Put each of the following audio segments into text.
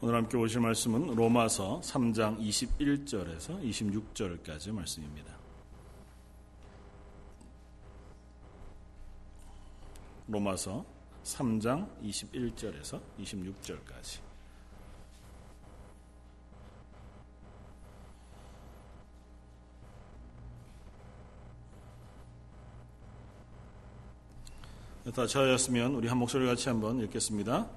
오늘 함께 오실 말씀은 로마서 3장 21절에서 26절까지 말씀입니다. 로마서 3장 21절에서 26절까지 다 저였으면 우리 한 목소리 같이 한번 읽겠습니다.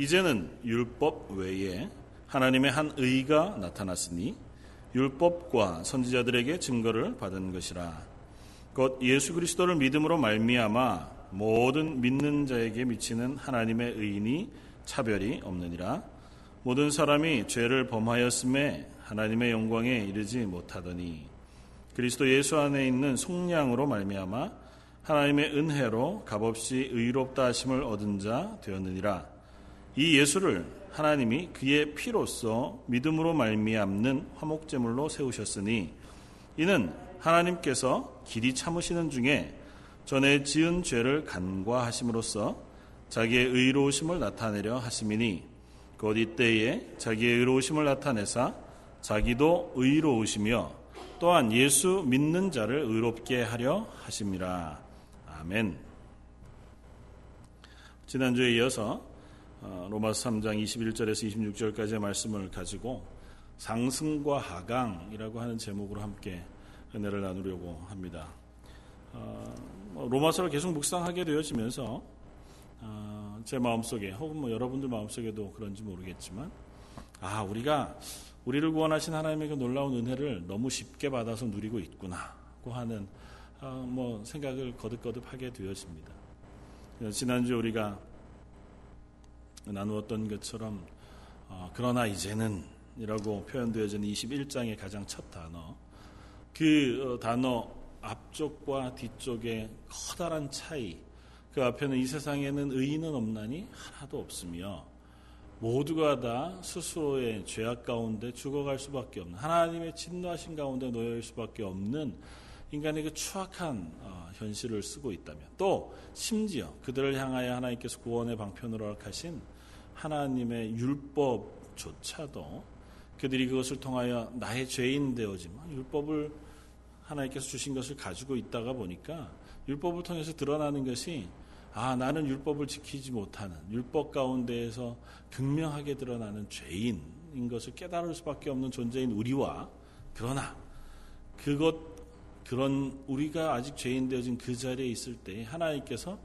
이제는 율법 외에 하나님의 한 의가 나타났으니 율법과 선지자들에게 증거를 받은 것이라. 곧 예수 그리스도를 믿음으로 말미암아 모든 믿는 자에게 미치는 하나님의 의인이 차별이 없느니라. 모든 사람이 죄를 범하였음에 하나님의 영광에 이르지 못하더니 그리스도 예수 안에 있는 속량으로 말미암아 하나님의 은혜로 값없이 의롭다 하심을 얻은 자 되었느니라 이 예수를 하나님이 그의 피로써 믿음으로 말미암는 화목제물로 세우셨으니 이는 하나님께서 길이 참으시는 중에 전에 지은 죄를 간과하심으로써 자기의 의로우심을 나타내려 하심이니 곧 이때에 자기의 의로우심을 나타내사 자기도 의로우시며 또한 예수 믿는 자를 의롭게 하려 하심이라. 아멘. 지난주에 이어서 어, 로마서 3장 21절에서 26절까지의 말씀을 가지고 상승과 하강이라고 하는 제목으로 함께 은혜를 나누려고 합니다. 어, 뭐 로마서를 계속 묵상하게 되어지면서 어, 제 마음속에 혹은 뭐 여러분들 마음속에도 그런지 모르겠지만 아 우리가 우리를 구원하신 하나님의 그 놀라운 은혜를 너무 쉽게 받아서 누리고 있구나고 하는 뭐 생각을 거듭거듭 하게 되어집니다. 지난주 우리가 나누었던 것처럼 어, 그러나 이제는 이라고 표현되어지는 21장의 가장 첫 단어 그 어, 단어 앞쪽과 뒤쪽의 커다란 차이 그 앞에는 이 세상에는 의인은 없나니 하나도 없으며 모두가 다 스스로의 죄악 가운데 죽어갈 수밖에 없는 하나님의 진노하신 가운데 놓여 수밖에 없는 인간의 그 추악한 어, 현실을 쓰고 있다면 또 심지어 그들을 향하여 하나님께서 구원의 방편으로 허락하신 하나님의 율법조차도 그들이 그것을 통하여 나의 죄인 되어지만 율법을 하나님께서 주신 것을 가지고 있다가 보니까 율법을 통해서 드러나는 것이 아 나는 율법을 지키지 못하는 율법 가운데에서 극명하게 드러나는 죄인인 것을 깨달을 수밖에 없는 존재인 우리와 그러나 그것 그런 우리가 아직 죄인 되어진 그 자리에 있을 때 하나님께서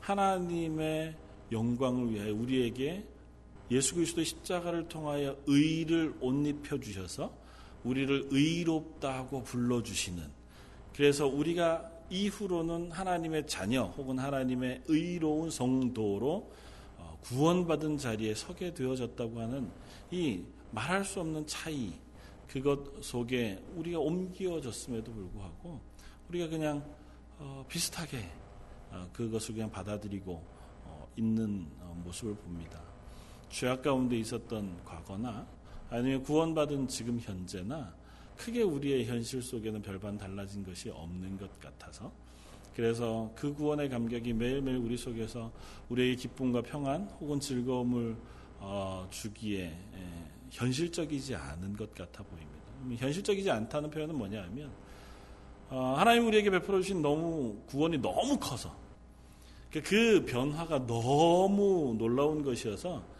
하나님의 영광을 위하여 우리에게 예수 그리스도의 십자가를 통하여 의를 옷 입혀 주셔서 우리를 의롭다고 불러 주시는 그래서 우리가 이후로는 하나님의 자녀 혹은 하나님의 의로운 성도로 어, 구원받은 자리에 서게 되어졌다고 하는 이 말할 수 없는 차이 그것 속에 우리가 옮겨졌음에도 불구하고 우리가 그냥 어, 비슷하게 어, 그것을 그냥 받아들이고 있는 모습을 봅니다. 죄악 가운데 있었던 과거나 아니면 구원받은 지금 현재나 크게 우리의 현실 속에는 별반 달라진 것이 없는 것 같아서 그래서 그 구원의 감격이 매일매일 우리 속에서 우리에게 기쁨과 평안 혹은 즐거움을 어, 주기에 현실적이지 않은 것 같아 보입니다. 현실적이지 않다는 표현은 뭐냐 하면 어, 하나님 우리에게 베풀어 주신 너무 구원이 너무 커서 그 변화가 너무 놀라운 것이어서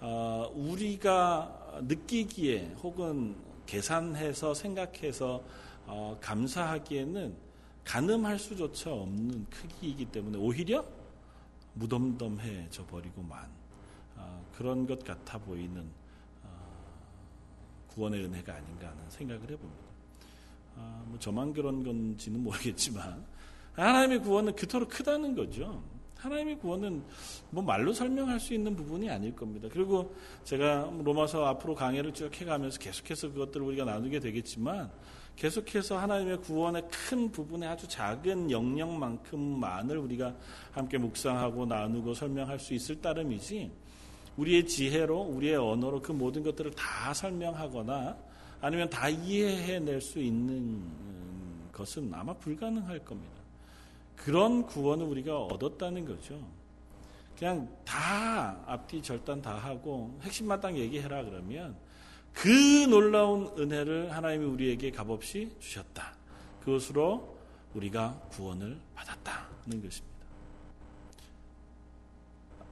어, 우리가 느끼기에 혹은 계산해서 생각해서 어, 감사하기에는 가늠할 수조차 없는 크기이기 때문에 오히려 무덤덤해져 버리고만 어, 그런 것 같아 보이는 구원의 은혜가 아닌가 하는 생각을 해봅니다. 뭐 저만 그런 건지는 모르겠지만 하나님의 구원은 그토록 크다는 거죠. 하나님의 구원은 뭐 말로 설명할 수 있는 부분이 아닐 겁니다. 그리고 제가 로마서 앞으로 강해를 쭉 해가면서 계속해서 그것들을 우리가 나누게 되겠지만 계속해서 하나님의 구원의 큰 부분의 아주 작은 영역만큼만을 우리가 함께 묵상하고 나누고 설명할 수 있을 따름이지 우리의 지혜로 우리의 언어로 그 모든 것들을 다 설명하거나 아니면 다 이해해낼 수 있는 것은 아마 불가능할 겁니다. 그런 구원을 우리가 얻었다는 거죠. 그냥 다 앞뒤 절단 다 하고 핵심만 딱 얘기해라 그러면 그 놀라운 은혜를 하나님이 우리에게 값없이 주셨다. 그것으로 우리가 구원을 받았다는 것입니다.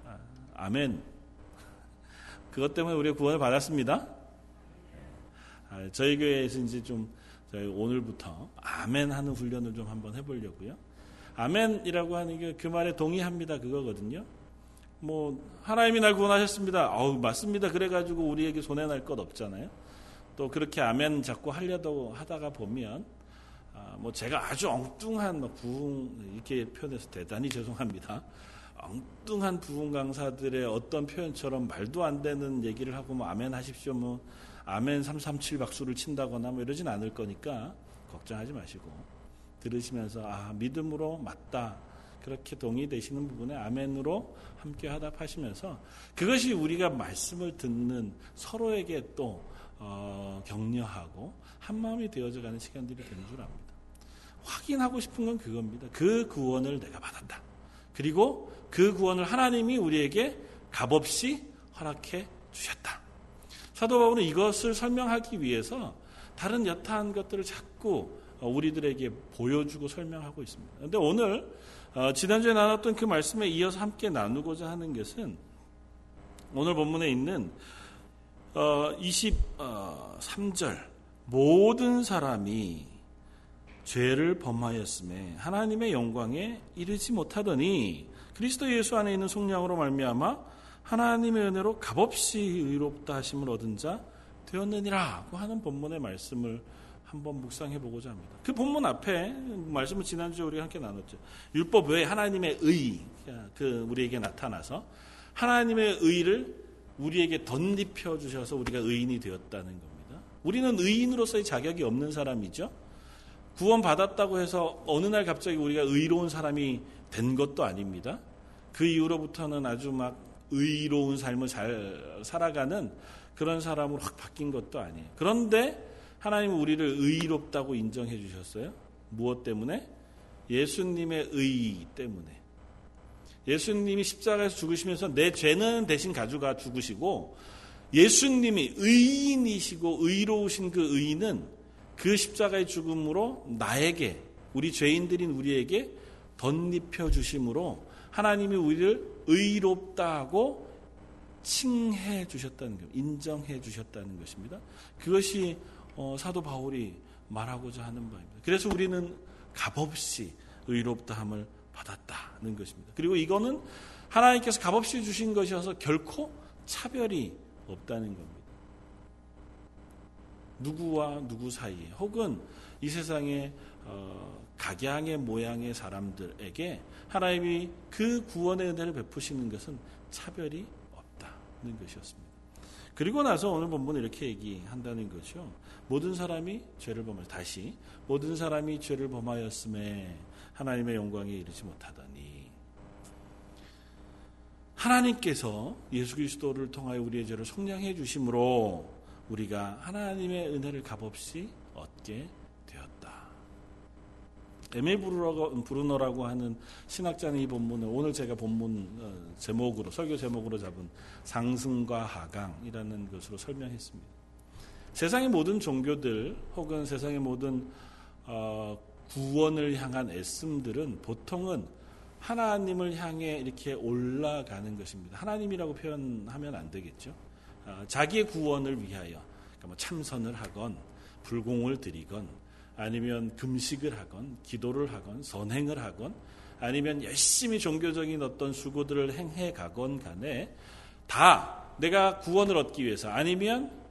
아, 아멘. 그것 때문에 우리가 구원을 받았습니다. 아, 저희 교회에서 이제 좀 저희 오늘부터 아멘 하는 훈련을 좀 한번 해보려고요. 아멘이라고 하는 게 그 말에 동의합니다. 그거거든요. 뭐 하나님이 날 구원하셨습니다. 아우 맞습니다. 그래가지고 우리에게 손해 날 것 없잖아요. 또 그렇게 아멘 자꾸 하려고 하다가 보면 아, 뭐 제가 아주 엉뚱한 뭐 부흥 이렇게 표현해서 대단히 죄송합니다. 엉뚱한 부흥 강사들의 어떤 표현처럼 말도 안 되는 얘기를 하고 뭐 아멘 하십시오 뭐 아멘 337 박수를 친다거나 뭐 이러진 않을 거니까 걱정하지 마시고 들으시면서 아 믿음으로 맞다 그렇게 동의되시는 부분에 아멘으로 함께 하답하시면서 그것이 우리가 말씀을 듣는 서로에게 또 어, 격려하고 한 마음이 되어져 가는 시간들이 되는 줄 압니다. 확인하고 싶은 건 그겁니다. 그 구원을 내가 받았다. 그리고 그 구원을 하나님이 우리에게 값없이 허락해 주셨다. 사도 바울은 이것을 설명하기 위해서 다른 여타한 것들을 자꾸 우리들에게 보여주고 설명하고 있습니다. 그런데 오늘 어, 지난주에 나눴던 그 말씀에 이어서 함께 나누고자 하는 것은 오늘 본문에 있는 23절 어, 모든 사람이 죄를 범하였음에 하나님의 영광에 이르지 못하더니 그리스도 예수 안에 있는 속량으로 말미암아 하나님의 은혜로 값없이 의롭다 하심을 얻은 자 되었느니라고 하는 본문의 말씀을 한번 묵상해 보고자 합니다. 그 본문 앞에 말씀을 지난주에 우리가 함께 나눴죠. 율법 외에 하나님의 의, 그 우리에게 나타나서 하나님의 의를 우리에게 덧입혀 주셔서 우리가 의인이 되었다는 겁니다. 우리는 의인으로서의 자격이 없는 사람이죠. 구원 받았다고 해서 어느 날 갑자기 우리가 의로운 사람이 된 것도 아닙니다. 그 이후로부터는 아주 막 의로운 삶을 잘 살아가는 그런 사람으로 확 바뀐 것도 아니에요. 그런데 하나님은 우리를 의롭다고 인정해 주셨어요. 무엇 때문에? 예수님의 의 때문에. 예수님이 십자가에서 죽으시면서 내 죄는 대신 가져가 죽으시고 예수님이 의인이시고 의로우신 그 의인은 그 십자가의 죽음으로 나에게 우리 죄인들인 우리에게 덧입혀 주심으로 하나님이 우리를 의롭다고 칭해 주셨다는 것, 인정해 주셨다는 것입니다. 그것이 어, 사도 바울이 말하고자 하는 바입니다. 그래서 우리는 값없이 의롭다함을 받았다는 것입니다. 그리고 이거는 하나님께서 값없이 주신 것이어서 결코 차별이 없다는 겁니다. 누구와 누구 사이에 혹은 이 세상에 어, 각양의 모양의 사람들에게 하나님이 그 구원의 은혜를 베푸시는 것은 차별이 없다는 것이었습니다. 그리고 나서 오늘 본문은 이렇게 얘기한다는 거죠. 모든 사람이 죄를 범하여 다시 모든 사람이 죄를 범하였음에 하나님의 영광에 이르지 못하더니 하나님께서 예수 그리스도를 통하여 우리의 죄를 속량해 주심으로 우리가 하나님의 은혜를 값없이 얻게 되었다. 에메 브루너라고 하는 신학자는 이 본문을 오늘 제가 본문 어, 제목으로 설교 제목으로 잡은 상승과 하강이라는 것으로 설명했습니다. 세상의 모든 종교들 혹은 세상의 모든 어, 구원을 향한 애씀들은 보통은 하나님을 향해 이렇게 올라가는 것입니다. 하나님이라고 표현하면 안 되겠죠. 어, 자기의 구원을 위하여 그러니까 뭐 참선을 하건 불공을 드리건 아니면 금식을 하건 기도를 하건 선행을 하건 아니면 열심히 종교적인 어떤 수고들을 행해 가건 간에 다 내가 구원을 얻기 위해서 아니면 어,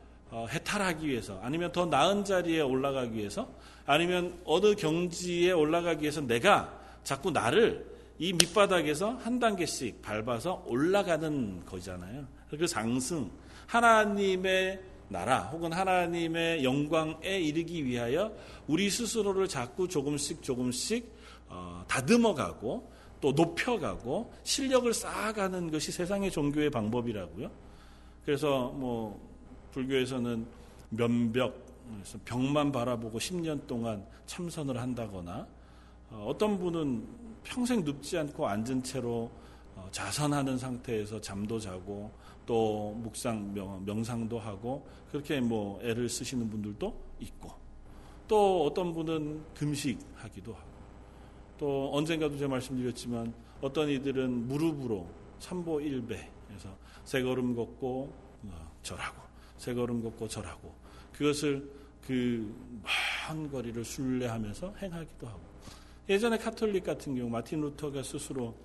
해탈하기 위해서 아니면 더 나은 자리에 올라가기 위해서 아니면 어느 경지에 올라가기 위해서 내가 자꾸 나를 이 밑바닥에서 한 단계씩 밟아서 올라가는 거잖아요. 그 상승, 하나님의 나라 혹은 하나님의 영광에 이르기 위하여 우리 스스로를 자꾸 조금씩 조금씩 어, 다듬어가고 또 높여가고 실력을 쌓아가는 것이 세상의 종교의 방법이라고요. 그래서 뭐 불교에서는 면벽 벽만 바라보고 10년 동안 참선을 한다거나 어, 어떤 분은 평생 눕지 않고 앉은 채로 어, 자선하는 상태에서 잠도 자고 또 묵상 명 상도 하고 그렇게 뭐 애를 쓰시는 분들도 있고 또 어떤 분은 금식하기도 하고 또 언젠가도 제가 말씀드렸지만 어떤 이들은 무릎으로 삼보 일배해서 세 걸음 걷고 어, 절하고 세 걸음 걷고 절하고 그것을 그 먼 거리를 순례하면서 행하기도 하고 예전에 카톨릭 같은 경우 마틴 루터가 스스로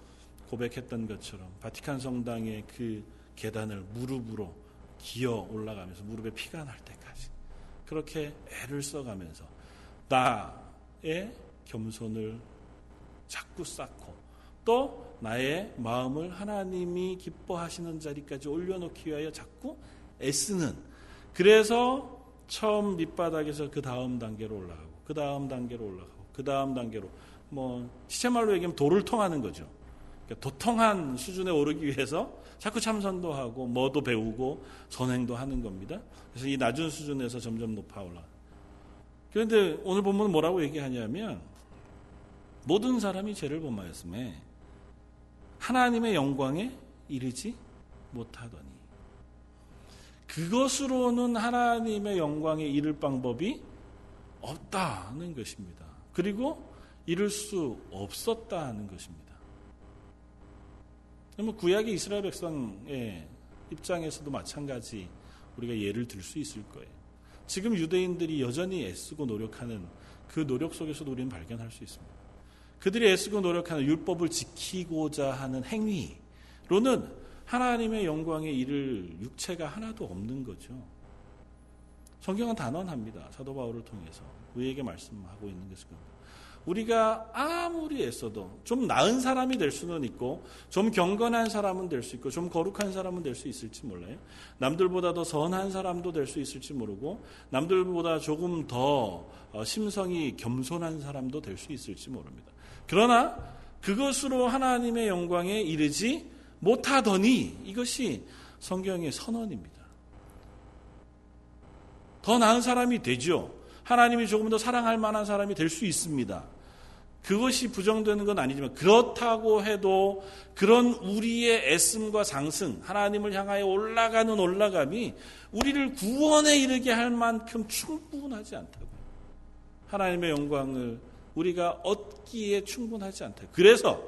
고백했던 것처럼 바티칸 성당의 그 계단을 무릎으로 기어 올라가면서 무릎에 피가 날 때까지 그렇게 애를 써가면서 나의 겸손을 자꾸 쌓고 또 나의 마음을 하나님이 기뻐하시는 자리까지 올려놓기 위하여 자꾸 애쓰는 그래서 처음 밑바닥에서 그 다음 단계로 올라가고 그 다음 단계로 올라가고 그 다음 단계로 뭐 시체말로 얘기하면 도를 통하는 거죠. 그러니까 도통한 수준에 오르기 위해서 자꾸 참선도 하고 뭐도 배우고 선행도 하는 겁니다. 그래서 이 낮은 수준에서 점점 높아 올라. 그런데 오늘 본문은 뭐라고 얘기하냐면 모든 사람이 죄를 범하였음에 하나님의 영광에 이르지 못하더니 그것으로는 하나님의 영광에 이를 방법이 없다는 것입니다. 그리고 이룰 수 없었다는 것입니다. 그러면 구약의 이스라엘 백성의 입장에서도 마찬가지 우리가 예를 들 수 있을 거예요. 지금 유대인들이 여전히 애쓰고 노력하는 그 노력 속에서도 우리는 발견할 수 있습니다. 그들이 애쓰고 노력하는 율법을 지키고자 하는 행위로는 하나님의 영광에 이를 육체가 하나도 없는 거죠. 성경은 단언합니다. 사도 바울을 통해서 우리에게 말씀하고 있는 것은 우리가 아무리 애써도 좀 나은 사람이 될 수는 있고 좀 경건한 사람은 될 수 있고 좀 거룩한 사람은 될 수 있을지 몰라요. 남들보다 더 선한 사람도 될 수 있을지 모르고 남들보다 조금 더 어, 심성이 겸손한 사람도 될 수 있을지 모릅니다. 그러나 그것으로 하나님의 영광에 이르지 못하더니 이것이 성경의 선언입니다. 더 나은 사람이 되죠. 하나님이 조금 더 사랑할 만한 사람이 될 수 있습니다. 그것이 부정되는 건 아니지만 그렇다고 해도 그런 우리의 애씀과 상승, 하나님을 향하여 올라가는 올라감이 우리를 구원에 이르게 할 만큼 충분하지 않다고요. 하나님의 영광을 우리가 얻기에 충분하지 않다. 그래서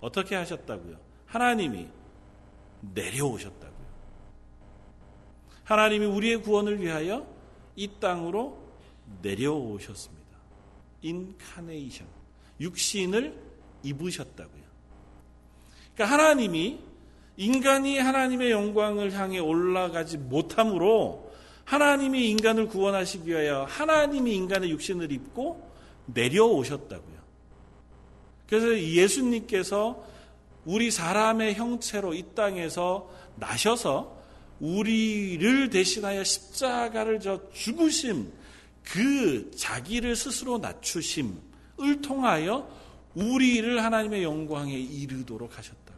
어떻게 하셨다고요? 하나님이 내려오셨다고요. 하나님이 우리의 구원을 위하여 이 땅으로 내려오셨습니다. 인카네이션. 육신을 입으셨다고요. 그러니까 하나님이 인간이 하나님의 영광을 향해 올라가지 못함으로 하나님이 인간을 구원하시기 위하여 하나님이 인간의 육신을 입고 내려오셨다고요. 그래서 예수님께서 우리 사람의 형체로 이 땅에서 나셔서 우리를 대신하여 십자가를 저 죽으심, 그 자기를 스스로 낮추심을 통하여 우리를 하나님의 영광에 이르도록 하셨다.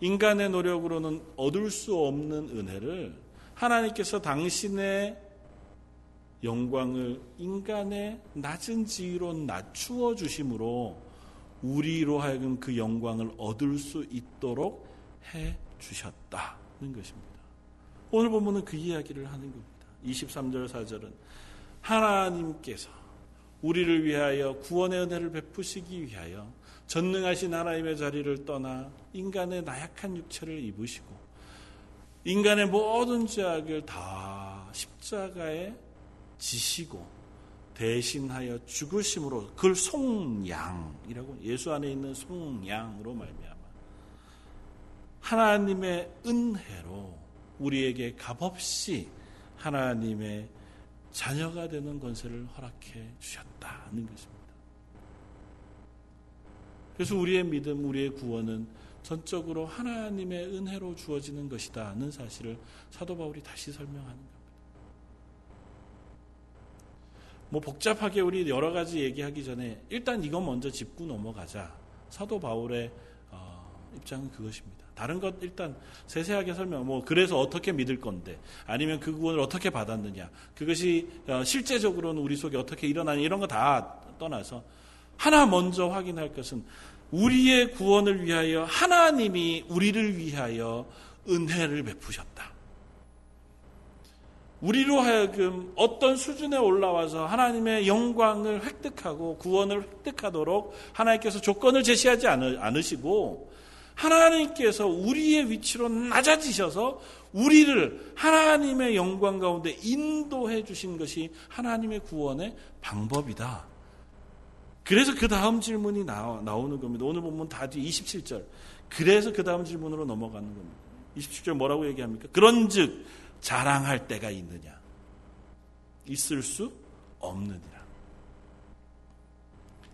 인간의 노력으로는 얻을 수 없는 은혜를 하나님께서 당신의 영광을 인간의 낮은 지위로 낮추어 주심으로 우리로 하여금 그 영광을 얻을 수 있도록 해 주셨다는 것입니다. 오늘 본문은 그 이야기를 하는 겁니다. 23절 4절은 하나님께서 우리를 위하여 구원의 은혜를 베푸시기 위하여 전능하신 하나님의 자리를 떠나 인간의 나약한 육체를 입으시고 인간의 모든 죄악을 다 십자가에 지시고 대신하여 죽으심으로 그걸 송양이라고 예수 안에 있는 송양으로 말미암아 하나님의 은혜로 우리에게 값없이 하나님의 자녀가 되는 권세를 허락해 주셨다는 것입니다. 그래서 우리의 믿음, 우리의 구원은 전적으로 하나님의 은혜로 주어지는 것이다는 사실을 사도 바울이 다시 설명하는 뭐 복잡하게 우리 여러 가지 얘기하기 전에 일단 이거 먼저 짚고 넘어가자. 사도 바울의 어, 입장은 그것입니다. 다른 것 일단 세세하게 설명, 뭐, 그래서 어떻게 믿을 건데, 아니면 그 구원을 어떻게 받았느냐, 그것이 어, 실제적으로는 우리 속에 어떻게 일어나냐, 이런 거 다 떠나서, 하나 먼저 확인할 것은, 우리의 구원을 위하여 하나님이 우리를 위하여 은혜를 베푸셨다. 우리로 하여금 어떤 수준에 올라와서 하나님의 영광을 획득하고 구원을 획득하도록 하나님께서 조건을 제시하지 않으시고 하나님께서 우리의 위치로 낮아지셔서 우리를 하나님의 영광 가운데 인도해 주신 것이 하나님의 구원의 방법이다. 그래서 그 다음 질문이 나오, 는 겁니다. 오늘 보면 다뒤 27절. 그래서 그 다음 질문으로 넘어가는 겁니다. 27절 뭐라고 얘기합니까? 그런 즉 자랑할 때가 있느냐? 있을 수 없느니라.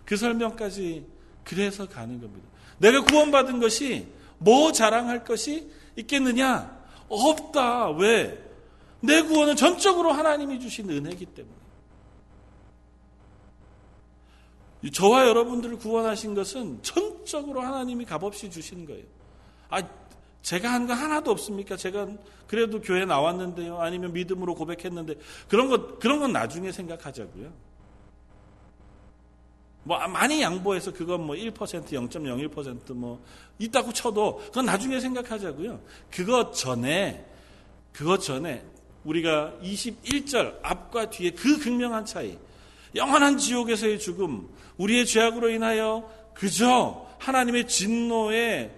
그 설명까지 그래서 가는 겁니다. 내가 구원받은 것이 뭐 자랑할 것이 있겠느냐? 없다. 왜? 내 구원은 전적으로 하나님이 주신 은혜이기 때문에. 저와 여러분들을 구원하신 것은 전적으로 하나님이 값없이 주신 거예요. 아, 제가 한 거 하나도 없습니까? 제가 그래도 교회 나왔는데요. 아니면 믿음으로 고백했는데 그런 것 그런 건 나중에 생각하자고요. 뭐 많이 양보해서 그건 뭐 1%, 0.01%뭐 있다고 쳐도 그건 나중에 생각하자고요. 그것 전에 그것 전에 우리가 21절 앞과 뒤에 그 극명한 차이 영원한 지옥에서의 죽음 우리의 죄악으로 인하여 그저 하나님의 진노에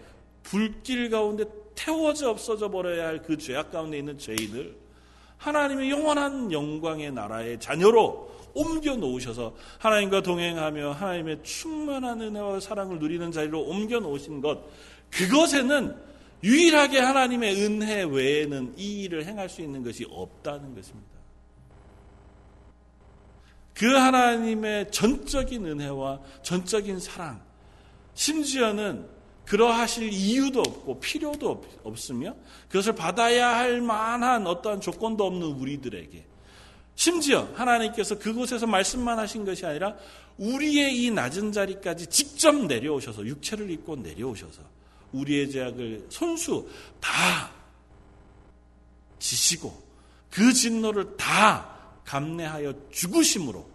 불길 가운데 태워져 없어져 버려야 할 그 죄악 가운데 있는 죄인을 하나님의 영원한 영광의 나라의 자녀로 옮겨 놓으셔서 하나님과 동행하며 하나님의 충만한 은혜와 사랑을 누리는 자리로 옮겨 놓으신 것 그것에는 유일하게 하나님의 은혜 외에는 이 일을 행할 수 있는 것이 없다는 것입니다. 그 하나님의 전적인 은혜와 전적인 사랑, 심지어는 그러하실 이유도 없고 필요도 없으며 그것을 받아야 할 만한 어떠한 조건도 없는 우리들에게 심지어 하나님께서 그곳에서 말씀만 하신 것이 아니라 우리의 이 낮은 자리까지 직접 내려오셔서 육체를 입고 내려오셔서 우리의 죄악을 손수 다 지시고 그 진노를 다 감내하여 죽으심으로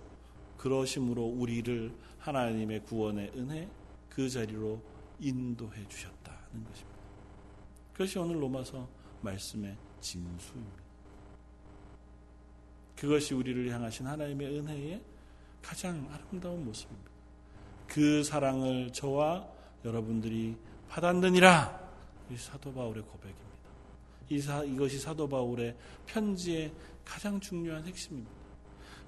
그러심으로 우리를 하나님의 구원의 은혜 그 자리로 인도해 주셨다는 것입니다. 그것이 오늘 로마서 말씀의 진수입니다. 그것이 우리를 향하신 하나님의 은혜의 가장 아름다운 모습입니다. 그 사랑을 저와 여러분들이 받았느니라. 이 사도 바울의 고백입니다. 이 사, 이것이 사도 바울의 편지의 가장 중요한 핵심입니다.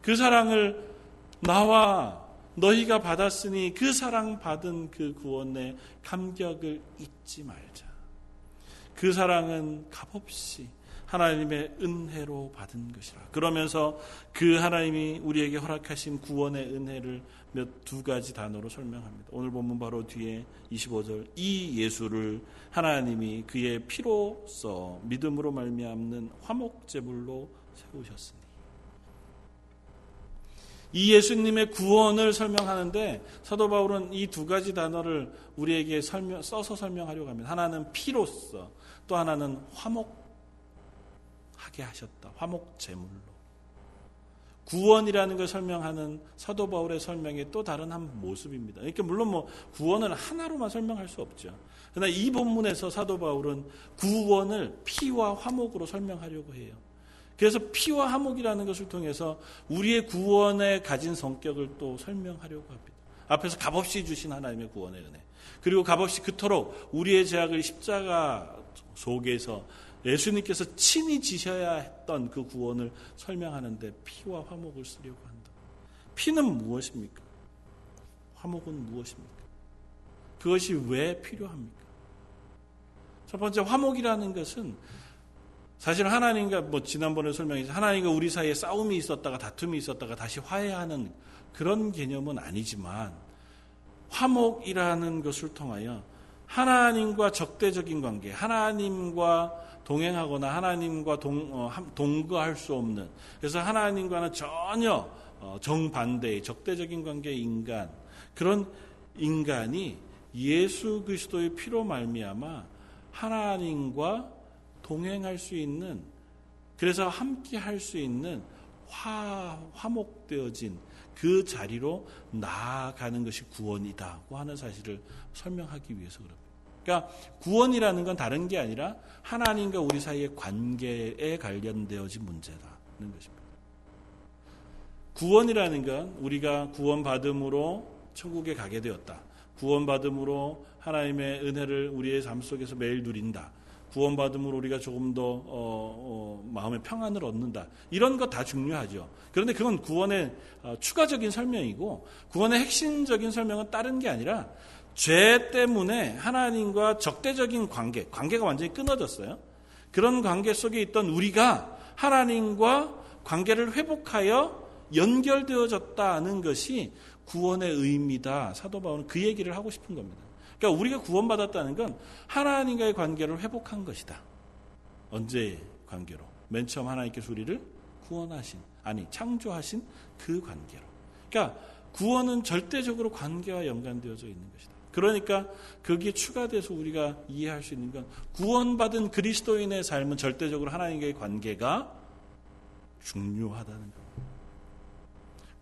그 사랑을 나와 너희가 받았으니 그 사랑 받은 그 구원의 감격을 잊지 말자. 그 사랑은 값없이 하나님의 은혜로 받은 것이라. 그러면서 그 하나님이 우리에게 허락하신 구원의 은혜를 몇 두 가지 단어로 설명합니다. 오늘 본문 바로 뒤에 25절 이 예수를 하나님이 그의 피로써 믿음으로 말미암는 화목 제물로 세우셨으니 이 예수님의 구원을 설명하는데 사도 바울은 이 두 가지 단어를 우리에게 설명, 써서 설명하려고 합니다. 하나는 피로써 또 하나는 화목 하게 하셨다. 화목 제물로. 구원이라는 걸 설명하는 사도 바울의 설명의 또 다른 한 모습입니다. 그러니까 물론 뭐 구원을 하나로만 설명할 수 없죠. 그러나 이 본문에서 사도 바울은 구원을 피와 화목으로 설명하려고 해요. 그래서 피와 화목이라는 것을 통해서 우리의 구원에 가진 성격을 또 설명하려고 합니다. 앞에서 값없이 주신 하나님의 구원의 은혜. 그리고 값없이 그토록 우리의 죄악을 십자가 속에서 예수님께서 친히 지셔야 했던 그 구원을 설명하는데 피와 화목을 쓰려고 한다. 피는 무엇입니까? 화목은 무엇입니까? 그것이 왜 필요합니까? 첫 번째 화목이라는 것은 사실 하나님과 뭐 지난번에 설명했죠. 하나님과 우리 사이에 싸움이 있었다가 다툼이 있었다가 다시 화해하는 그런 개념은 아니지만 화목이라는 것을 통하여 하나님과 적대적인 관계, 하나님과 동행하거나 하나님과 동, 어, 동거할 수 없는 그래서 하나님과는 전혀 어, 정반대의 적대적인 관계의 인간 그런 인간이 예수 그리스도의 피로 말미암아 하나님과 동행할 수 있는 그래서 함께 할 수 있는 화, 화목되어진 그 자리로 나아가는 것이 구원이다고 하는 사실을 설명하기 위해서 그럽니다. 그러니까 구원이라는 건 다른 게 아니라 하나님과 우리 사이의 관계에 관련되어진 문제라는 것입니다. 구원이라는 건 우리가 구원받음으로 천국에 가게 되었다. 구원받음으로 하나님의 은혜를 우리의 삶 속에서 매일 누린다. 구원받음으로 우리가 조금 더 어, 어, 마음의 평안을 얻는다. 이런 것 다 중요하죠. 그런데 그건 구원의 어, 추가적인 설명이고 구원의 핵심적인 설명은 다른 게 아니라 죄 때문에 하나님과 적대적인 관계, 관계가 완전히 끊어졌어요. 그런 관계 속에 있던 우리가 하나님과 관계를 회복하여 연결되어졌다는 것이 구원의 의미다. 사도 바울은 그 얘기를 하고 싶은 겁니다. 그러니까 우리가 구원받았다는 건 하나님과의 관계를 회복한 것이다. 언제의 관계로? 맨 처음 하나님께서 우리를 구원하신, 아니, 창조하신 그 관계로. 그러니까 구원은 절대적으로 관계와 연관되어져 있는 것이다. 그러니까 거기에 추가돼서 우리가 이해할 수 있는 건 구원받은 그리스도인의 삶은 절대적으로 하나님과의 관계가 중요하다는 겁니다.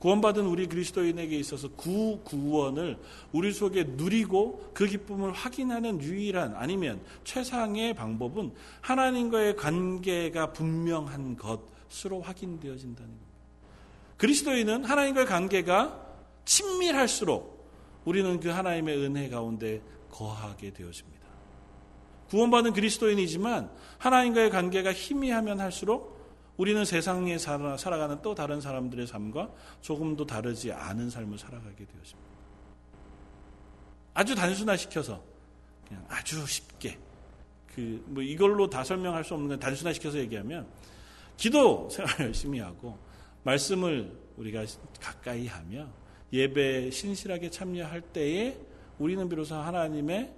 구원받은 우리 그리스도인에게 있어서 구 구원을 우리 속에 누리고 그 기쁨을 확인하는 유일한 아니면 최상의 방법은 하나님과의 관계가 분명한 것으로 확인되어진다는 겁니다. 그리스도인은 하나님과의 관계가 친밀할수록 우리는 그 하나님의 은혜 가운데 거하게 되어집니다. 구원받은 그리스도인이지만 하나님과의 관계가 희미하면 할수록 우리는 세상에 살아, 살아가는 또 다른 사람들의 삶과 조금도 다르지 않은 삶을 살아가게 되었습니다. 아주 단순화시켜서 그냥 아주 쉽게 그 뭐 이걸로 다 설명할 수 없는 건 단순화시켜서 얘기하면 기도 생활 열심히 하고 말씀을 우리가 가까이 하며 예배 신실하게 참여할 때에 우리는 비로소 하나님의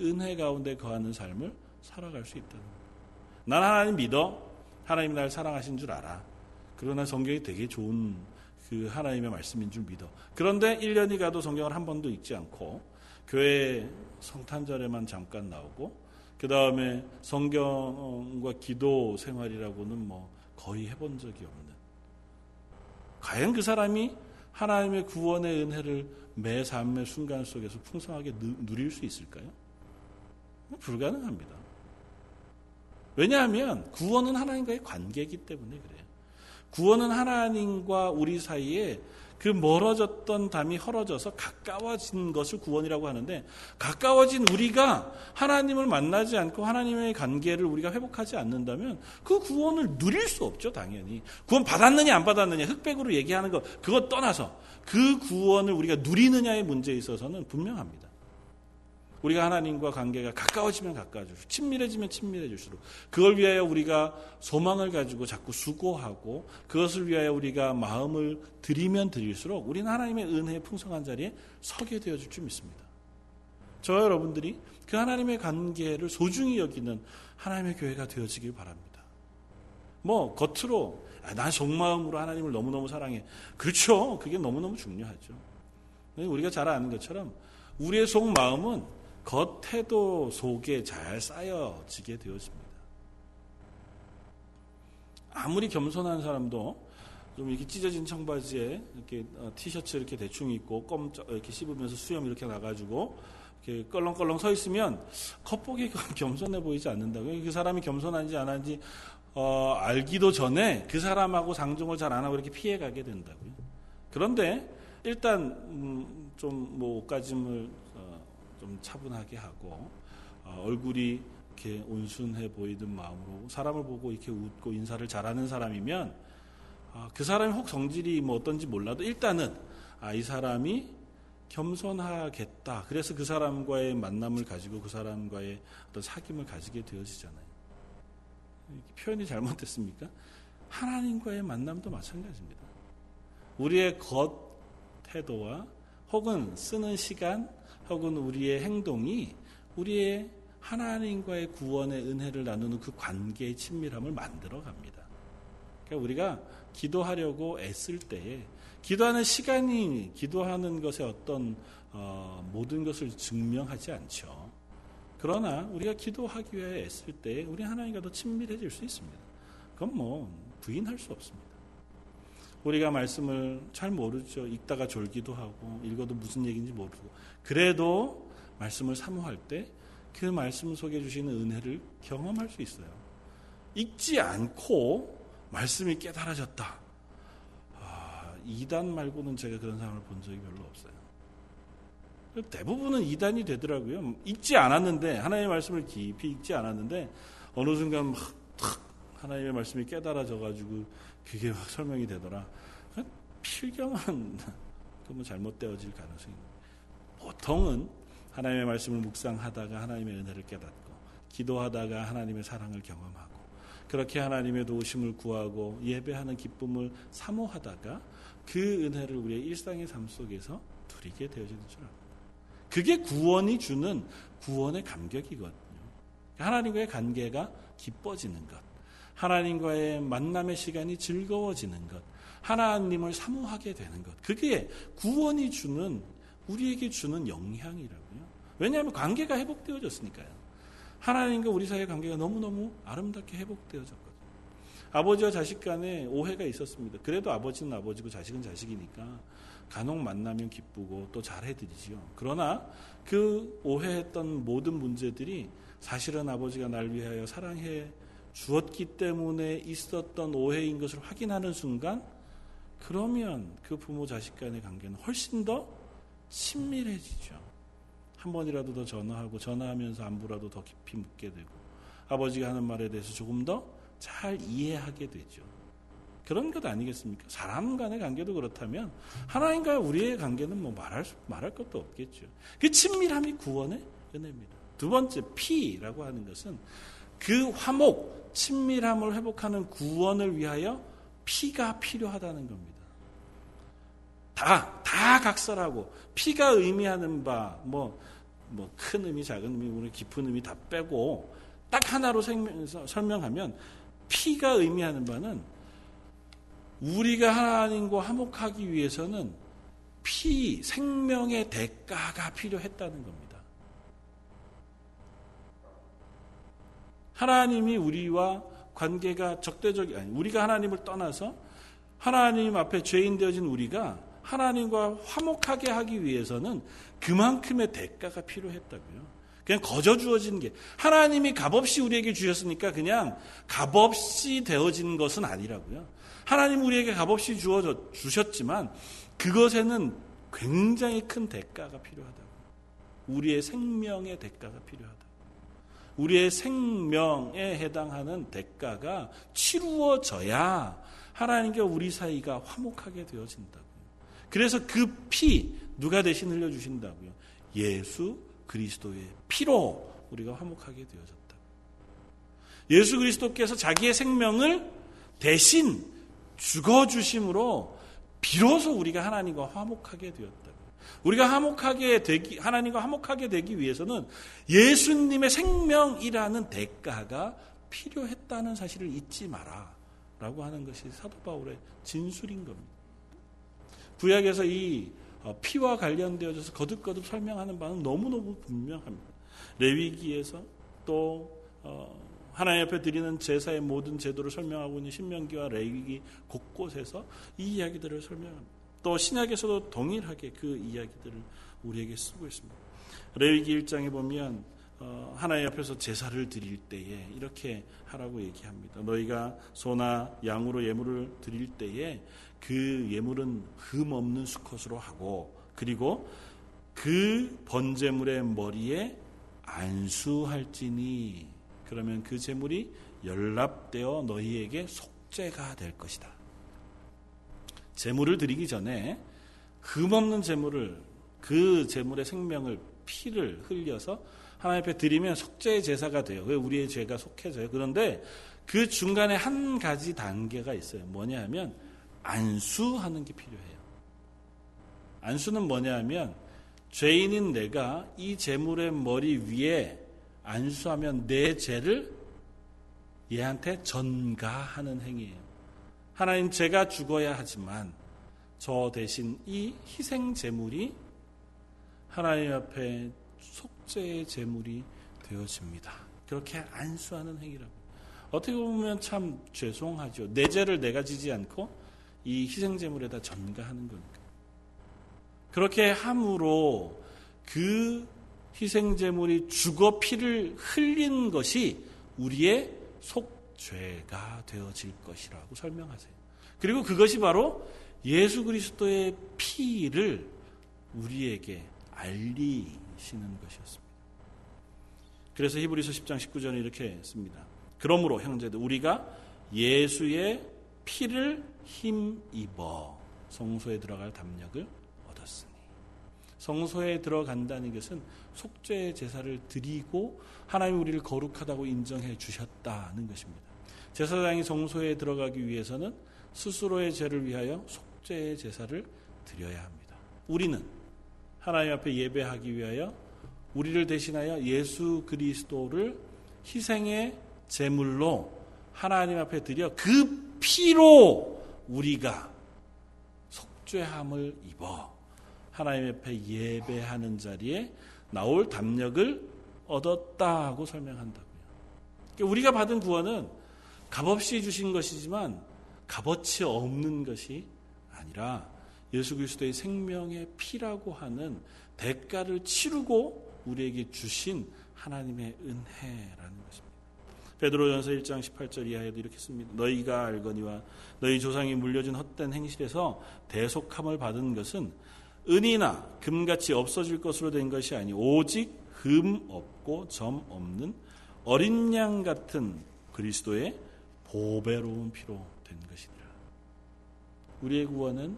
은혜 가운데 거하는 삶을 살아갈 수 있다는 겁니다. 난 하나님 믿어. 하나님 날 사랑하신 줄 알아. 그러나 성경이 되게 좋은 그 하나님의 말씀인 줄 믿어. 그런데 1년이 가도 성경을 한 번도 읽지 않고 교회 성탄절에만 잠깐 나오고 그 다음에 성경과 기도 생활이라고는 뭐 거의 해본 적이 없는. 과연 그 사람이 하나님의 구원의 은혜를 매 삶의 순간 속에서 풍성하게 누릴 수 있을까요? 불가능합니다. 왜냐하면 구원은 하나님과의 관계이기 때문에 그래요. 구원은 하나님과 우리 사이에 그 멀어졌던 담이 헐어져서 가까워진 것을 구원이라고 하는데 가까워진 우리가 하나님을 만나지 않고 하나님의 관계를 우리가 회복하지 않는다면 그 구원을 누릴 수 없죠 당연히 구원 받았느냐 안 받았느냐 흑백으로 얘기하는 거 그것 떠나서 그 구원을 우리가 누리느냐의 문제에 있어서는 분명합니다. 우리가 하나님과 관계가 가까워지면 가까워질수록 친밀해지면 친밀해질수록 그걸 위하여 우리가 소망을 가지고 자꾸 수고하고 그것을 위하여 우리가 마음을 들이면 드릴수록 우리는 하나님의 은혜의 풍성한 자리에 서게 되어질 줄 믿습니다. 저와 여러분들이 그 하나님의 관계를 소중히 여기는 하나님의 교회가 되어지길 바랍니다. 뭐 겉으로 아, 난 속마음으로 하나님을 너무너무 사랑해. 그렇죠. 그게 너무너무 중요하죠. 우리가 잘 아는 것처럼 우리의 속마음은 겉태도 속에 잘 쌓여지게 되었습니다. 아무리 겸손한 사람도 좀 이렇게 찢어진 청바지에 이렇게 어, 티셔츠 이렇게 대충 입고 껌 이렇게 씹으면서 수염 이렇게 나가지고 이렇게 껄렁껄렁 서 있으면 겉보기 겸손해 보이지 않는다고요. 그 사람이 겸손한지 안 한지 어, 알기도 전에 그 사람하고 상종을 잘 안 하고 이렇게 피해 가게 된다고요. 그런데 일단 음, 좀뭐 옷가짐을 좀 차분하게 하고 어, 얼굴이 이렇게 온순해 보이는 마음으로 사람을 보고 이렇게 웃고 인사를 잘하는 사람이면 어, 그 사람이 혹 성질이 뭐 어떤지 몰라도 일단은 아, 이 사람이 겸손하겠다. 그래서 그 사람과의 만남을 가지고 그 사람과의 어떤 사귐을 가지게 되어지잖아요. 표현이 잘못됐습니까? 하나님과의 만남도 마찬가지입니다. 우리의 겉 태도와 혹은 쓰는 시간, 혹은 우리의 행동이 우리의 하나님과의 구원의 은혜를 나누는 그 관계의 친밀함을 만들어 갑니다. 그러니까 우리가 기도하려고 애쓸 때에 기도하는 시간이 기도하는 것에 어떤 어, 모든 것을 증명하지 않죠. 그러나 우리가 기도하기 위해 애쓸 때 우리 하나님과 더 친밀해질 수 있습니다. 그건 뭐 부인할 수 없습니다. 우리가 말씀을 잘 모르죠. 읽다가 졸기도 하고 읽어도 무슨 얘기인지 모르고 그래도 말씀을 사모할 때 그 말씀 속에 주시는 은혜를 경험할 수 있어요. 읽지 않고 말씀이 깨달아졌다. 아, 이단 말고는 제가 그런 사람을 본 적이 별로 없어요. 대부분은 이단이 되더라고요. 읽지 않았는데 하나님의 말씀을 깊이 읽지 않았는데 어느 순간 막탁 하나님의 말씀이 깨달아져 가지고 그게 막 설명이 되더라. 필경은 그러면 잘못되어질 가능성이 보통은 하나님의 말씀을 묵상하다가 하나님의 은혜를 깨닫고 기도하다가 하나님의 사랑을 경험하고 그렇게 하나님의 도우심을 구하고 예배하는 기쁨을 사모하다가 그 은혜를 우리의 일상의 삶 속에서 누리게 되어지는 줄 압니다. 그게 구원이 주는 구원의 감격이거든요. 하나님과의 관계가 기뻐지는 것, 하나님과의 만남의 시간이 즐거워지는 것, 하나님을 사모하게 되는 것. 그게 구원이 주는 우리에게 주는 영향이라고요. 왜냐하면 관계가 회복되어졌으니까요. 하나님과 우리 사이의 관계가 너무너무 아름답게 회복되어졌거든요. 아버지와 자식 간에 오해가 있었습니다. 그래도 아버지는 아버지고 자식은 자식이니까 간혹 만나면 기쁘고 또 잘해드리지요. 그러나 그 오해했던 모든 문제들이 사실은 아버지가 날 위하여 사랑해 주었기 때문에 있었던 오해인 것을 확인하는 순간 그러면 그 부모 자식 간의 관계는 훨씬 더 친밀해지죠. 한 번이라도 더 전화하고 전화하면서 안부라도 더 깊이 묻게 되고 아버지가 하는 말에 대해서 조금 더 잘 이해하게 되죠. 그런 것 아니겠습니까? 사람 간의 관계도 그렇다면 하나님과 우리의 관계는 뭐 말할 말할 것도 없겠죠. 그 친밀함이 구원의 은혜입니다. 두 번째 피라고 하는 것은 그 화목 친밀함을 회복하는 구원을 위하여 피가 필요하다는 겁니다. 다, 다 각설하고 피가 의미하는 바, 뭐, 뭐, 큰 의미, 작은 의미, 깊은 의미 다 빼고 딱 하나로 설명하면 피가 의미하는 바는 우리가 하나님과 화목하기 위해서는 피, 생명의 대가가 필요했다는 겁니다. 하나님이 우리와 관계가 적대적이 아니 우리가 하나님을 떠나서 하나님 앞에 죄인 되어진 우리가 하나님과 화목하게 하기 위해서는 그만큼의 대가가 필요했다고요. 그냥 거저 주어진 게 하나님이 값없이 우리에게 주셨으니까 그냥 값없이 되어진 것은 아니라고요. 하나님 우리에게 값없이 주어 주셨지만 그것에는 굉장히 큰 대가가 필요하다고. 우리의 생명의 대가가 필요하다. 우리의 생명에 해당하는 대가가 치루어져야 하나님과 우리 사이가 화목하게 되어진다고요. 그래서 그 피 누가 대신 흘려 주신다고요? 예수 그리스도의 피로 우리가 화목하게 되어졌다. 예수 그리스도께서 자기의 생명을 대신 죽어 주심으로 비로소 우리가 하나님과 화목하게 되었다. 우리가 화목하게 되기 하나님과 화목하게 되기 위해서는 예수님의 생명이라는 대가가 필요했다는 사실을 잊지 마라 라고 하는 것이 사도 바울의 진술인 겁니다. 구약에서 이 어, 피와 관련되어져서 거듭거듭 설명하는 바는 너무너무 분명합니다. 레위기에서 또 어, 하나님 앞에 드리는 제사의 모든 제도를 설명하고 있는 신명기와 레위기 곳곳에서 이 이야기들을 설명합니다. 또 신약에서도 동일하게 그 이야기들을 우리에게 쓰고 있습니다. 레위기 1장에 보면 어, 하나님 앞에서 제사를 드릴 때에 이렇게 하라고 얘기합니다. 너희가 소나 양으로 예물을 드릴 때에 그 예물은 흠 없는 수컷으로 하고 그리고 그 번제물의 머리에 안수할지니 그러면 그 제물이 연락되어 너희에게 속죄가 될 것이다. 제물을 드리기 전에 흠 없는 제물을 그 제물의 생명을 피를 흘려서 하나님 앞에 드리면 속죄의 제사가 돼요. 왜 우리의 죄가 속해져요. 그런데 그 중간에 한 가지 단계가 있어요. 뭐냐 하면 안수하는 게 필요해요. 안수는 뭐냐 하면 죄인인 내가 이 제물의 머리 위에 안수하면 내 죄를 얘한테 전가하는 행위예요. 하나님 제가 죽어야 하지만 저 대신 이 희생 제물이 하나님 앞에 속죄의 제물이 되어집니다. 그렇게 안수하는 행위라고. 어떻게 보면 참 죄송하죠. 내 죄를 내가 지지 않고 이 희생 제물에다 전가하는 겁니까? 그렇게 함으로 그 희생 제물이 죽어 피를 흘린 것이 우리의 속 죄가 되어질 것이라고 설명하세요. 그리고 그것이 바로 예수 그리스도의 피를 우리에게 알리시는 것이었습니다. 그래서 히브리서 10장 19절에 이렇게 씁니다. 그러므로 형제들 우리가 예수의 피를 힘입어 성소에 들어갈 담력을 얻었으니 성소에 들어간다는 것은 속죄의 제사를 드리고 하나님 우리를 거룩하다고 인정해 주셨다는 것입니다. 제사장이 성소에 들어가기 위해서는 스스로의 죄를 위하여 속죄의 제사를 드려야 합니다. 우리는 하나님 앞에 예배하기 위하여 우리를 대신하여 예수 그리스도를 희생의 제물로 하나님 앞에 드려 그 피로 우리가 속죄함을 입어 하나님 앞에 예배하는 자리에 나올 담력을 얻었다고 설명한다고요. 그러니까 우리가 받은 구원은 값없이 주신 것이지만 값어치 없는 것이 아니라 예수 그리스도의 생명의 피라고 하는 대가를 치르고 우리에게 주신 하나님의 은혜라는 것입니다. 베드로전서 1장 18절 이하에도 이렇게 씁니다. 너희가 알거니와 너희 조상이 물려준 헛된 행실에서 대속함을 받은 것은 은이나 금같이 없어질 것으로 된 것이 아니 오직 흠 없고 점 없는 어린 양 같은 그리스도의 보배로운 피로 된 것이니라. 우리의 구원은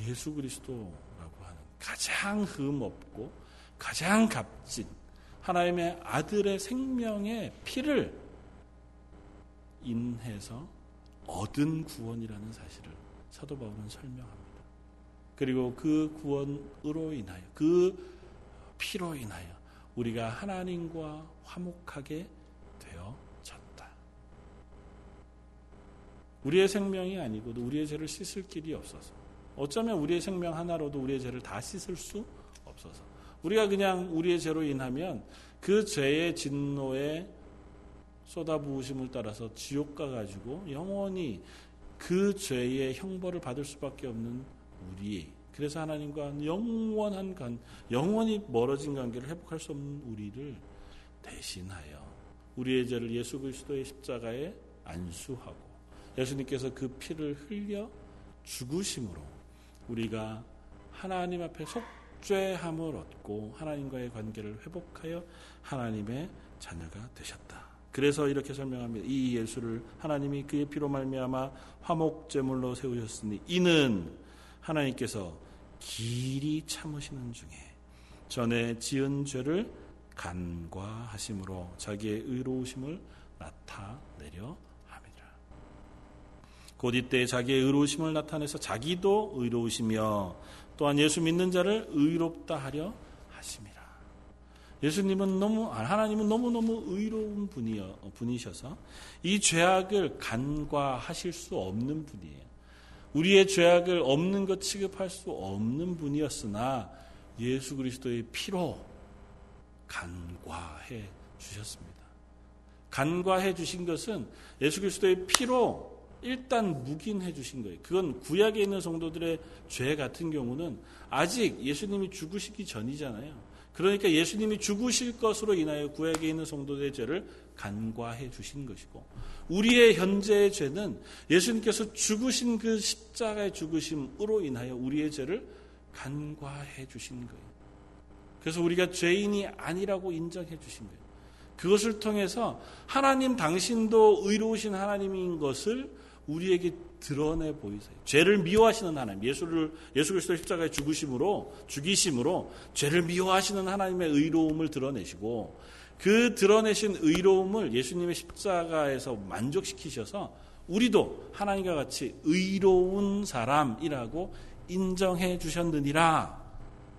예수 그리스도라고 하는 가장 흠 없고 가장 값진 하나님의 아들의 생명의 피를 인해서 얻은 구원이라는 사실을 사도 바울은 설명합니다. 그리고 그 구원으로 인하여 그 피로 인하여 우리가 하나님과 화목하게 되어졌다. 우리의 생명이 아니고도 우리의 죄를 씻을 길이 없어서 어쩌면 우리의 생명 하나로도 우리의 죄를 다 씻을 수 없어서 우리가 그냥 우리의 죄로 인하면 그 죄의 진노에 쏟아부으심을 따라서 지옥 가가지고 영원히 그 죄의 형벌을 받을 수밖에 없는 우리. 그래서 하나님과 영원한 관, 영원히 멀어진 관계를 회복할 수 없는 우리를 대신하여 우리의 죄를 예수 그리스도의 십자가에 안수하고 예수님께서 그 피를 흘려 죽으심으로 우리가 하나님 앞에 속 속죄함을 얻고 하나님과의 관계를 회복하여 하나님의 자녀가 되셨다. 그래서 이렇게 설명합니다. 이 예수를 하나님이 그의 피로 말미암아 화목 제물로 세우셨으니 이는 하나님께서 길이 참으시는 중에 전에 지은 죄를 간과하심으로 자기의 의로우심을 나타내려 함이라. 곧 이때 자기의 의로우심을 나타내서 자기도 의로우시며 또한 예수 믿는 자를 의롭다 하려 하심이라. 예수님은 너무 하나님은 너무 너무 의로운 분이여 분이셔서 이 죄악을 간과하실 수 없는 분이에요. 우리의 죄악을 없는 것 취급할 수 없는 분이었으나 예수 그리스도의 피로 간과해 주셨습니다. 간과해 주신 것은 예수 그리스도의 피로 일단 묵인해 주신 거예요. 그건 구약에 있는 성도들의 죄 같은 경우는 아직 예수님이 죽으시기 전이잖아요. 그러니까 예수님이 죽으실 것으로 인하여 구약에 있는 성도들의 죄를 간과해 주신 것이고 우리의 현재의 죄는 예수님께서 죽으신 그 십자가의 죽으심으로 인하여 우리의 죄를 간과해 주신 거예요. 그래서 우리가 죄인이 아니라고 인정해 주신 거예요. 그것을 통해서 하나님 당신도 의로우신 하나님인 것을 우리에게 드러내 보이세요. 죄를 미워하시는 하나님, 예수를 예수 그리스도 십자가의 죽으심으로 죽이심으로 죄를 미워하시는 하나님의 의로움을 드러내시고 그 드러내신 의로움을 예수님의 십자가에서 만족시키셔서 우리도 하나님과 같이 의로운 사람이라고 인정해 주셨느니라.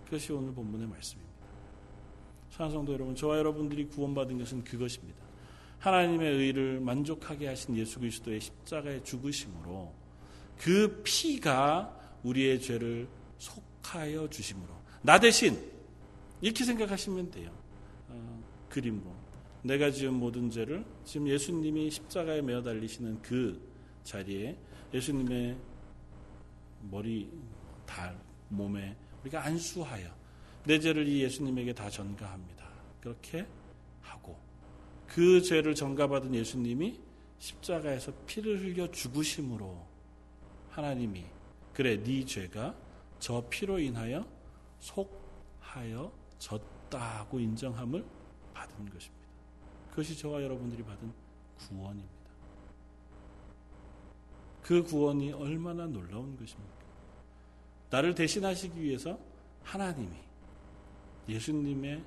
그것이 오늘 본문의 말씀입니다. 사랑성도 여러분, 저와 여러분들이 구원받은 것은 그것입니다. 하나님의 의를 만족하게 하신 예수 그리스도의 십자가의 죽으심으로 그 피가 우리의 죄를 속하여 주심으로 나 대신 이렇게 생각하시면 돼요. 어, 그림으로 내가 지은 모든 죄를 지금 예수님이 십자가에 매어 달리시는 그 자리에 예수님의 머리, 달, 몸에 우리가 안수하여 내 죄를 이 예수님에게 다 전가합니다. 그렇게 하고 그 죄를 전가받은 예수님이 십자가에서 피를 흘려 죽으심으로 하나님이 그래 네 죄가 저 피로 인하여 속하여 졌다고 인정함을 받은 것입니다. 그것이 저와 여러분들이 받은 구원입니다. 그 구원이 얼마나 놀라운 것입니까? 나를 대신하시기 위해서 하나님이 예수님의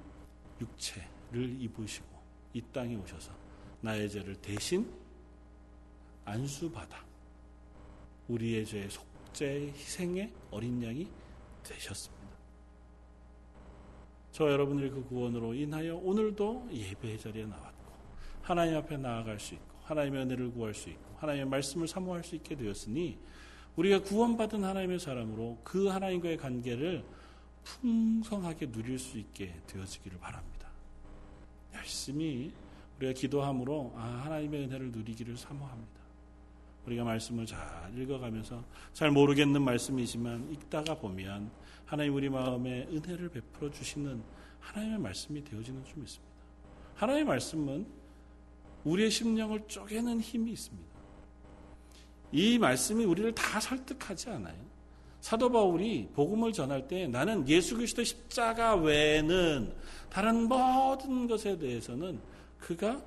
육체를 입으시고 이 땅에 오셔서 나의 죄를 대신 안수받아 우리의 죄의 속죄의 희생의 어린 양이 되셨습니다. 저 여러분들의 그 구원으로 인하여 오늘도 예배의 자리에 나왔고 하나님 앞에 나아갈 수 있고 하나님의 은혜를 구할 수 있고 하나님의 말씀을 사모할 수 있게 되었으니 우리가 구원받은 하나님의 사람으로 그 하나님과의 관계를 풍성하게 누릴 수 있게 되어지기를 바랍니다. 열심히 우리가 기도함으로 아, 하나님의 은혜를 누리기를 사모합니다. 우리가 말씀을 잘 읽어가면서 잘 모르겠는 말씀이지만 읽다가 보면 하나님 우리 마음에 은혜를 베풀어 주시는 하나님의 말씀이 되어지는 좀 있습니다. 하나님의 말씀은 우리의 심령을 쪼개는 힘이 있습니다. 이 말씀이 우리를 다 설득하지 않아요. 사도 바울이 복음을 전할 때 나는 예수 그리스도 십자가 외에는 다른 모든 것에 대해서는 그가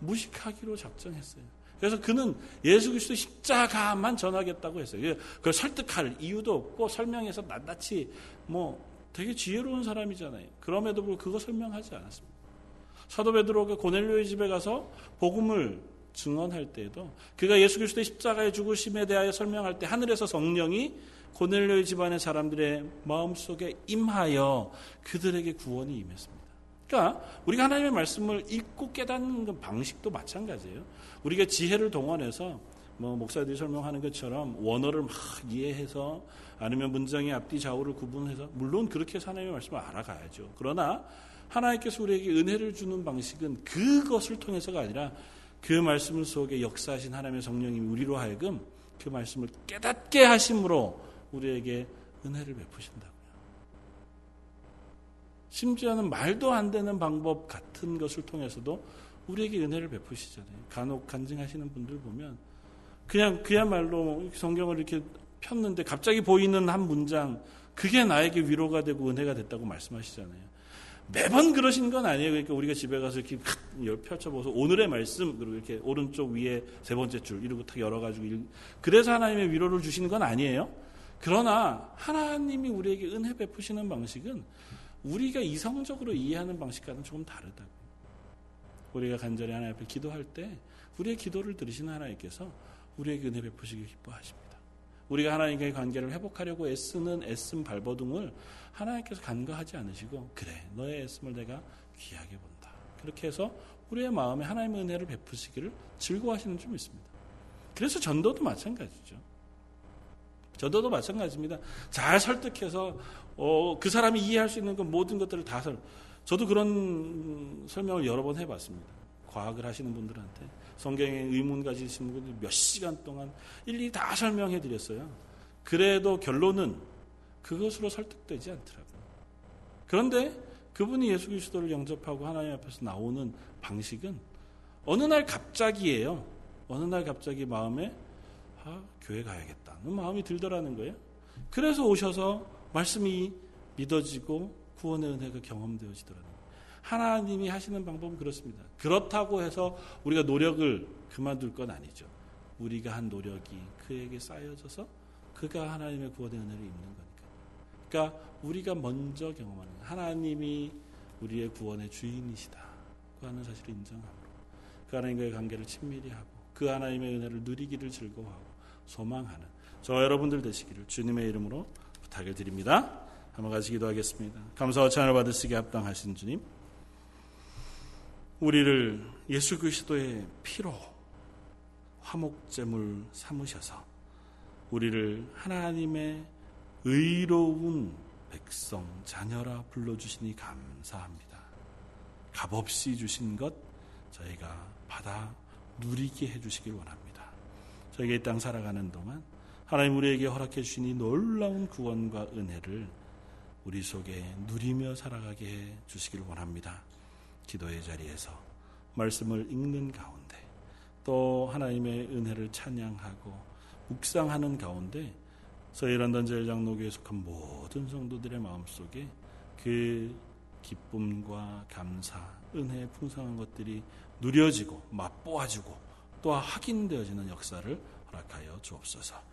무식하기로 작정했어요. 그래서 그는 예수 그리스도 십자가만 전하겠다고 했어요. 그걸 설득할 이유도 없고 설명해서 낱낱이 뭐 되게 지혜로운 사람이잖아요. 그럼에도 불구하고 그거 설명하지 않았습니다. 사도 베드로가 고넬료의 집에 가서 복음을 증언할 때에도 그가 예수 그리스도의 십자가의 죽으심에 대하여 설명할 때 하늘에서 성령이 고넬료의 집안의 사람들의 마음속에 임하여 그들에게 구원이 임했습니다. 그러니까 우리가 하나님의 말씀을 읽고 깨닫는 방식도 마찬가지예요. 우리가 지혜를 동원해서 뭐 목사들이 설명하는 것처럼 원어를 막 이해해서 아니면 문장의 앞뒤 좌우를 구분해서 물론 그렇게 하나님의 말씀을 알아가야죠. 그러나 하나님께서 우리에게 은혜를 주는 방식은 그것을 통해서가 아니라 그 말씀 속에 역사하신 하나님의 성령님이 우리로 하여금 그 말씀을 깨닫게 하심으로 우리에게 은혜를 베푸신다고요. 심지어는 말도 안 되는 방법 같은 것을 통해서도 우리에게 은혜를 베푸시잖아요. 간혹 간증하시는 분들 보면 그냥 그야말로 성경을 이렇게 폈는데 갑자기 보이는 한 문장 그게 나에게 위로가 되고 은혜가 됐다고 말씀하시잖아요. 매번 그러신 건 아니에요. 그러니까 우리가 집에 가서 이렇게 펼쳐보서 오늘의 말씀 그리고 이렇게 오른쪽 위에 세 번째 줄 이러고 탁 열어가지고 그래서 하나님의 위로를 주시는 건 아니에요. 그러나 하나님이 우리에게 은혜 베푸시는 방식은 우리가 이성적으로 이해하는 방식과는 조금 다르다고. 우리가 간절히 하나님 앞에 기도할 때 우리의 기도를 들으시는 하나님께서 우리에게 은혜 베푸시기 기뻐하십니다. 우리가 하나님과의 관계를 회복하려고 애쓰는 애씀 발버둥을 하나님께서 간과하지 않으시고 그래 너의 애씀을 내가 귀하게 본다. 그렇게 해서 우리의 마음에 하나님의 은혜를 베푸시기를 즐거워하시는 좀 있습니다. 그래서 전도도 마찬가지죠. 전도도 마찬가지입니다. 잘 설득해서 어, 그 사람이 이해할 수 있는 그 모든 것들을 다 설. 저도 그런 설명을 여러 번 해봤습니다. 과학을 하시는 분들한테 성경에 의문 가지신 분들 몇 시간 동안 일일이 다 설명해 드렸어요. 그래도 결론은 그것으로 설득되지 않더라고요. 그런데 그분이 예수 그리스도를 영접하고 하나님 앞에서 나오는 방식은 어느 날 갑자기예요. 어느 날 갑자기 마음에 아, 교회 가야겠다는 마음이 들더라는 거예요. 그래서 오셔서 말씀이 믿어지고 구원의 은혜가 경험되어지더라는 거예요. 하나님이 하시는 방법은 그렇습니다. 그렇다고 해서 우리가 노력을 그만둘 건 아니죠. 우리가 한 노력이 그에게 쌓여져서 그가 하나님의 구원의 은혜를 입는 거니까. 그러니까 우리가 먼저 경험하는 하나님이 우리의 구원의 주인이시다고 하는 사실을 인정함으로 그 하나님과의 관계를 친밀히 하고 그 하나님의 은혜를 누리기를 즐거워하고 소망하는 저 여러분들 되시기를 주님의 이름으로 부탁을 드립니다. 한번 같이 기도하겠습니다. 감사와 찬을 받으시기 합당하신 주님, 우리를 예수 그리스도의 피로 화목제물 삼으셔서 우리를 하나님의 의로운 백성 자녀라 불러주시니 감사합니다. 값없이 주신 것 저희가 받아 누리게 해주시길 원합니다. 저희가 이 땅 살아가는 동안 하나님 우리에게 허락해 주신 이 놀라운 구원과 은혜를 우리 속에 누리며 살아가게 해 주시기를 원합니다. 기도의 자리에서 말씀을 읽는 가운데 또 하나님의 은혜를 찬양하고 묵상하는 가운데 서해란단 제일장로교에 속한 모든 성도들의 마음속에 그 기쁨과 감사, 은혜의 풍성한 것들이 누려지고 맛보아지고 또 확인되어지는 역사를 허락하여 주옵소서.